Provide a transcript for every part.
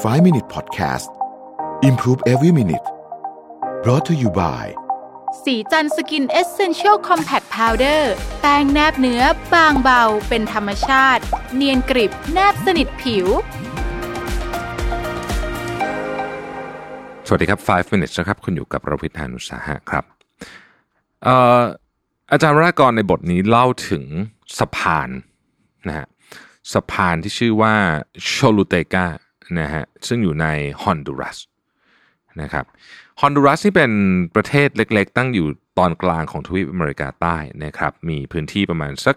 5 Minute Podcast Improve Every Minute brought to you by ศรีจันทร์ Skin Essential Compact Powder แป้งแนบเนื้อบางเบา เป็นธรรมชาติ เนียนกริบแนบสนิทผิว สวัสดีครับ 5 minutes นะครับ คุณอยู่กับรวิศ หาญอุตสาหะครับเอ่ออาจารย์วรากรในบทนี้เล่าถึงสะพานนะฮะสะพานที่ชื่อว่าโชลูเตกา นะฮะซึ่งอยู่ในฮอนดูรัสนะครับฮอนดูรัสนี่เป็นประเทศเล็กๆ ตั้งอยู่ตอนกลางของทวีปอเมริกาใต้นะครับมีพื้นที่ประมาณสัก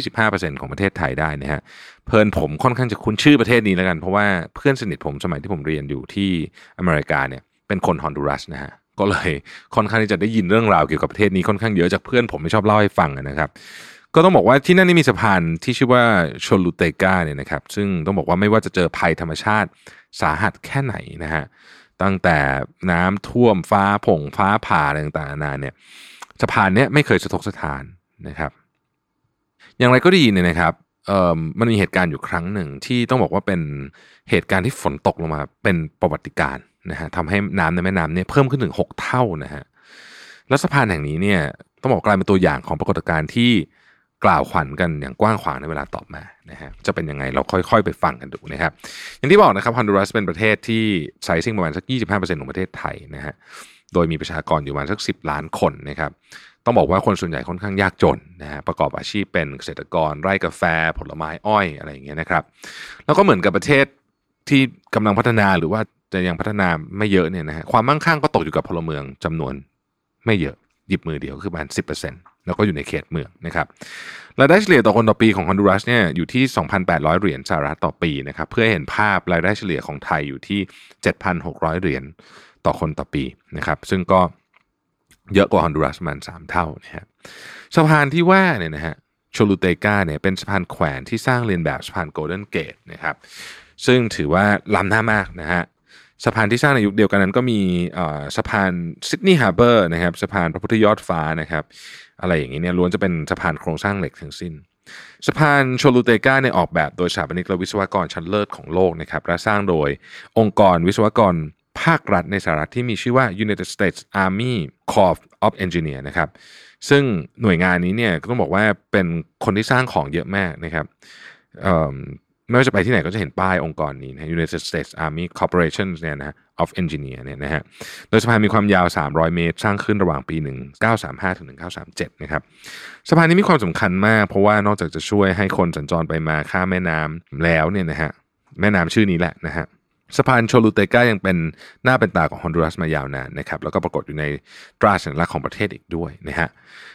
25%ของประเทศไทยได้นะฮะเพลินผมค่อนข้างจะคุ้นชื่อประเทศนี้แล้วกัน เพราะว่าเพื่อนสนิทผมสมัยที่ผมเรียนอยู่ที่อเมริกาเนี่ยเป็นคนฮอนดูรัสนะฮะก็เลยค่อนข้างที่จะได้ยินเรื่องราวเกี่ยวกับประเทศนี้ค่อนข้างเยอะจากเพื่อนผมที่ชอบเล่าให้ฟังนะครับ ก็ต้องบอกว่าที่นั่นนี่มีสะพานที่ชื่อว่าโชลูเตกาเนี่ยนะครับ ซึ่งต้องบอกว่าไม่ว่าจะเจอภัยธรรมชาติสาหัสแค่ไหนนะฮะตั้งแต่น้ำท่วมฟ้าผงฟ้าผ่าอะไรต่างๆนานาเนี่ยสะพานเนี้ยไม่เคยสะทกสะทานนะครับ อย่างไรก็ดีเนี่ยนะครับเอ่อมันมีเหตุการณ์อยู่ครั้งหนึ่งที่ต้องบอกว่าเป็นเหตุการณ์ที่ฝนตกลงมาเป็นประวัติการนะฮะทำให้น้ำในแม่น้ำเนี่ยเพิ่มขึ้นถึง 6 เท่านะฮะแล้วสะพานแห่งนี้เนี่ยต้องบอกกลายเป็นตัวอย่างของปรากฏการณ์ที่ กล่าวขวัญกันอย่างกว้างขวางในเวลาต่อมานะฮะจะเป็นยังไงเราค่อยๆ ไปฟังกันดูนะครับ อย่างที่บอกนะครับฮอนดูรัสเป็นประเทศที่ไซซิ่งประมาณสัก 25%ของประเทศไทยนะฮะโดยมีประชากรอยู่ประมาณสัก 10 ล้านคนนะครับต้องบอกว่าคนส่วนใหญ่ค่อนข้างยากจนนะฮะประกอบอาชีพเป็นเกษตรกร ไร่กาแฟ ผลไม้อ้อยอะไรอย่างเงี้ยนะครับ แล้วก็เหมือนกับประเทศที่กำลังพัฒนาหรือว่าจะยังพัฒนาไม่เยอะเนี่ยนะฮะความมั่งคั่งก็ตกอยู่กับพลเมืองจำนวนไม่เยอะหยิบมือเดียวคือประมาณ10% แล้วก็อยู่ในเขตเมืองนะครับรายได้เฉลี่ยต่อคนต่อปีของฮอนดูรัสเนี่ยอยู่ที่ 2,800 เหรียญสหรัฐต่อปีนะครับเพื่อเห็นภาพรายได้เฉลี่ยของไทยอยู่ที่ 7,600 เหรียญต่อคนต่อปีนะครับซึ่งก็เยอะกว่าฮอนดูรัสประมาณ3เท่านะฮะสะพานที่ว่าเนี่ยนะฮะโชลูเตกาเนี่ยเป็นสะพานแขวนที่สร้างเรียนแบบสะพานโกลเด้นเกตนะครับซึ่งถือว่าล้ำหน้ามากนะฮะสะพานที่สร้างในยุคเดียวกันนั้นก็มีสะพานซิดนีย์ฮาร์เบอร์นะครับสะพานพระพุทธยอดฟ้านะครับ อะไรอย่างนี้เนี่ยล้วนจะเป็นสะพานโครงสร้างเหล็กทั้งสิ้น สะพานโชลูเตกาเนี่ยออกแบบโดยสถาปนิกและวิศวกรชั้นเลิศของโลกนะครับและสร้างโดยองค์กรวิศวกรภาครัฐในสหรัฐที่มีชื่อว่า United States Army Corps of Engineer นะครับซึ่งหน่วยงานนี้เนี่ยก็ต้องบอกว่าเป็นคนที่สร้างของเยอะมากนะครับ ไม่ว่าจะไปที่ไหนก็จะเห็นป้ายองค์กรนี้นะ United States Army Corporation เนี่ยนะ of Engineer เนี่ยนะฮะ โดยสะพานมีความยาว 300 เมตร สร้างขึ้นระหว่างปี 1935 ถึง 1937 นะครับ สะพานนี้มีความสำคัญมาก เพราะว่านอกจากจะช่วยให้คนสัญจรไปมาข้ามแม่น้ำแล้วเนี่ยนะฮะ แม่น้ำชื่อนี้แหละนะฮะ สะพานโชลูเตกายังเป็นหน้าเป็นตาของฮอนดูรัสมายาวนานนะครับแล้วก็ปรากฏอยู่ในตราสัญลักษณ์ของประเทศอีกด้วยนะฮะ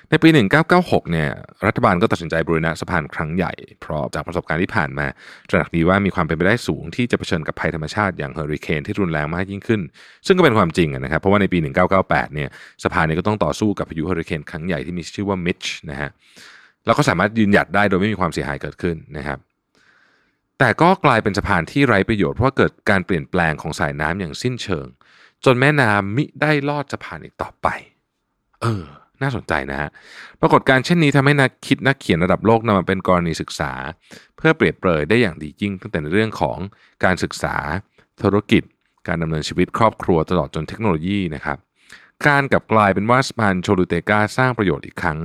ในปี 1996เนี่ยรัฐบาลก็ตัดสินใจบริณะสะพานครั้งใหญ่ เพราะจากประสบการณ์ที่ผ่านมาตระหนักดีว่ามีความเป็นไปได้สูงที่จะเผชิญกับภัยธรรมชาติอย่างเฮอริเคนที่รุนแรงมากยิ่งขึ้น ซึ่งก็เป็นความจริงนะครับเพราะว่าในปี 1998เนี่ยสะพานนี้ก็ต้องต่อสู้กับพายุเฮอริเคนครั้งใหญ่ที่มีชื่อว่ามิชนะฮะแล้วก็สามารถยืนหยัดได้โดยไม่มีความเสียหายเกิดขึ้นนะครับ แต่ก็กลายเป็นสะพานที่ไร้ประโยชน์เพราะเกิดการเปลี่ยนแปลงของสายน้ำอย่างสิ้นเชิง จนแม่น้ำมิได้ลอดสะพานอีกต่อไป เออ น่าสนใจนะฮะปรากฏการเช่นนี้ทำให้นักคิดนักเขียนระดับโลกนำมาเป็นกรณีศึกษา เพื่อเปรียบเปรยได้อย่างดียิ่งตั้งแต่ในเรื่องของการศึกษา ธุรกิจ การดำเนินชีวิตครอบครัวตลอดจนเทคโนโลยีนะครับการกลับกลายเป็นว่าสะพานโชลูเตกาสร้างประโยชน์อีกครั้ง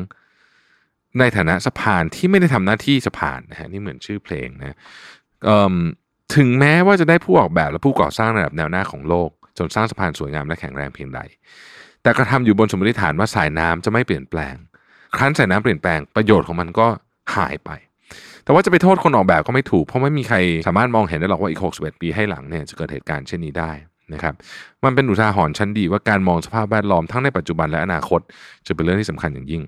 ในฐานะสะพานที่ไม่ได้ทำหน้าที่สะพานนะฮะนี่เหมือนชื่อเพลงนะถึงแม้ว่าจะได้ผู้ออกแบบและผู้ก่อสร้างระดับแนวหน้าของโลก จนสร้างสะพานสวยงามและแข็งแรงเพียงใด แต่กระทำอยู่บนสมมติฐานว่าสายน้ำจะไม่เปลี่ยนแปลง ครั้นสายน้ำเปลี่ยนแปลงประโยชน์ของมันก็หายไป แต่ว่าจะไปโทษคนออกแบบก็ไม่ถูก เพราะไม่มีใครสามารถมองเห็นได้หรอกว่าอีก 61 ปีให้หลังเนี่ยจะเกิดเหตุการณ์เช่นนี้ได้นะครับมันเป็นอุทาหรณ์ชั้นดีว่าการมองสภาพแวดล้อมทั้งในปัจจุบันและอนาคต จะเป็นเรื่องที่สำคัญอย่างยิ่ง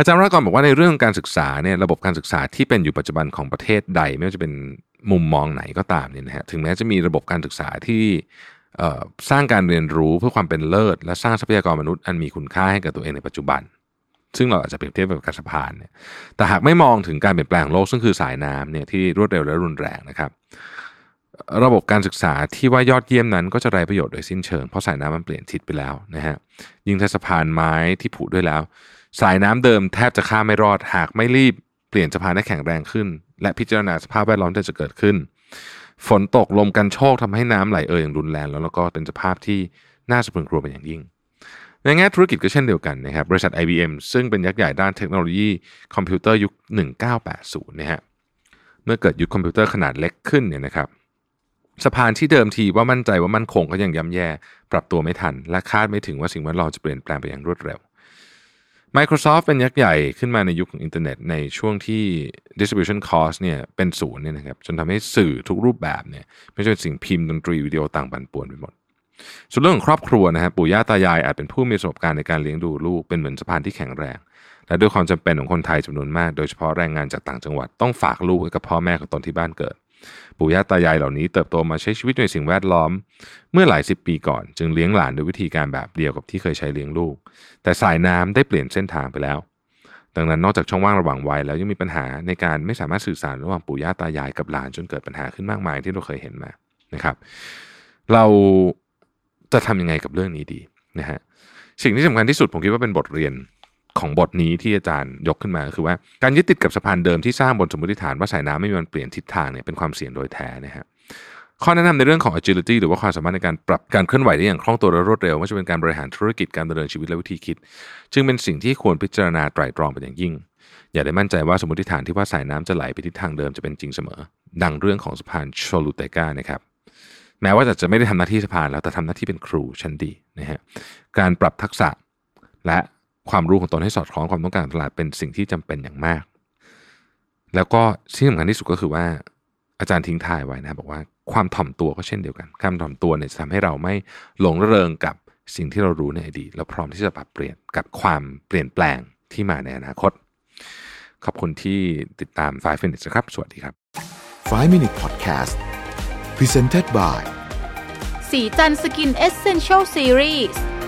อาจารย์รากรบอกว่าในเรื่องการศึกษาเนี่ยระบบการศึกษาที่เป็นอยู่ปัจจุบันของประเทศใด ไม่ว่าจะเป็นมุมมองไหนก็ตามเนี่ยนะฮะถึงแม้จะมีระบบการศึกษาที่สร้างการเรียนรู้เพื่อความเป็นเลิศ และสร้างทรัพยากรมนุษย์อันมีคุณค่าให้กับตัวเองในปัจจุบัน ซึ่งเราอาจจะเปรียบเทียบกับการสะพานเนี่ยแต่หากไม่มองถึงการเปลี่ยนแปลงโลกซึ่งคือสายน้ำเนี่ยที่รวดเร็วและรุนแรงนะครับระบบการศึกษาที่ว่ายอดเยี่ยมนั้นก็จะไร้ประโยชน์โดยสิ้นเชิงเพราะสายน้ำมันเปลี่ยนทิศไปแล้วนะฮะยิ่งถ้าสะพานไม้ที่ผุด้วยแล้ว สายน้ำเดิมแทบจะข้ามไม่รอดหากไม่รีบเปลี่ยนสะพานให้แข็งแรงขึ้น และพิจารณาสภาพแวดล้อมที่จะเกิดขึ้น ฝนตกลมกรรโชกทำให้น้ำไหลเอ่ออย่างรุนแรงแล้วแล้วก็เป็นสภาพที่น่าสะพรึงกลัวเป็นอย่างยิ่ง ในแง่ธุรกิจก็เช่นเดียวกันนะครับบริษัท IBM ซึ่งเป็นยักษ์ใหญ่ด้านเทคโนโลยีคอมพิวเตอร์ยุค 1980นะฮะเมื่อเกิดยุคคอมพิวเตอร์ขนาดเล็กขึ้นเนี่ยนะครับสะพานที่เดิมทีว่ามั่นใจว่ามั่นคงก็ยังย่ำแย่ ปรับตัวไม่ทัน และคาดไม่ถึงว่าสิ่งแวดล้อมจะเปลี่ยนแปลงไปอย่างรวดเร็ว Microsoft เป็นยักษ์ใหญ่ขึ้นมาในยุคของอินเทอร์เน็ตในช่วงที่ distribution cost เนี่ยเป็นศูนย์เนี่ยนะครับจนทำให้สื่อทุกรูปแบบเนี่ยไม่ว่าสิ่งพิมพ์ดนตรีวิดีโอต่างปั่นป่วนไปหมด ส่วนเรื่องของครอบครัวนะครับปู่ย่าตายายอาจเป็นผู้มีประสบการณ์ในการเลี้ยงดูลูกเป็นเหมือนสะพานที่แข็งแรง และด้วยความจำเป็นของคนไทยจำนวนมาก โดยเฉพาะแรงงานจากต่างจังหวัดต้องฝากลูกไว้กับพ่อแม่ของตนที่บ้านเกิด ปู่ย่าตายายเหล่านี้เติบโตมาใช้ชีวิตในสิ่งแวดล้อม เมื่อหลายสิบปีก่อนจึงเลี้ยงหลานด้วยวิธีการแบบเดียวกับที่เคยใช้เลี้ยงลูก แต่สายน้ำได้เปลี่ยนเส้นทางไปแล้ว ดังนั้นนอกจากช่องว่างระหว่างวัยแล้วยังมีปัญหาในการไม่สามารถสื่อสารระหว่างปู่ย่าตายายกับหลานจนเกิดปัญหาขึ้นมากมายที่เราเคยเห็นมานะครับ เราจะทำยังไงกับเรื่องนี้ดีนะฮะสิ่งที่สำคัญที่สุดผมคิดว่าเป็นบทเรียน ของบทนี้ที่อาจารย์ยกขึ้นมาคือว่าการยึดติดกับสะพานเดิมที่สร้างบนสมมติฐานว่าสายน้ำไม่มีวันเปลี่ยนทิศทางเนี่ยเป็นความเสี่ยงโดยแท้นะฮะข้อแนะนำในเรื่องของ agility หรือว่าความสามารถในการปรับการเคลื่อนไหวได้อย่างคล่องตัวและรวดเร็วไม่ว่าจะเป็นการบริหารธุรกิจการดำเนินชีวิตและวิธีคิด จึงเป็นสิ่งที่ควรพิจารณาไตร่ตรองเป็นอย่างยิ่ง อย่าได้มั่นใจว่าสมมติฐานที่ว่าสายน้ำจะไหลไปทิศทางเดิมจะเป็นจริงเสมอ ดังเรื่องของสะพานโชลูเตกานะครับแม้ว่าจะไม่ได้ทำหน้าที่สะพานแล้วแต่ทำหน้าที่เป็นครูชั้นดีนะฮะการปรับทักษะและ ความรู้ของตนให้สอดคล้องความต้องการตลาดเป็นสิ่งที่จำเป็นอย่างมาก แล้วก็ที่สำคัญที่สุดก็คือว่าอาจารย์ทิ้งท้ายไว้นะบอกว่าความถ่อมตัวก็เช่นเดียวกันความถ่อมตัวเนี่ยจะทำให้เราไม่หลงระเริงกับสิ่งที่เรารู้ในอดีตเราพร้อมที่จะปรับเปลี่ยนกับความเปลี่ยนแปลงที่มาในอนาคต ขอบคุณที่ติดตาม 5 minutes นะครับ สวัสดีครับ 5 Minute Podcast Presented by สีจันสกินเอเซนเชลซีรีส์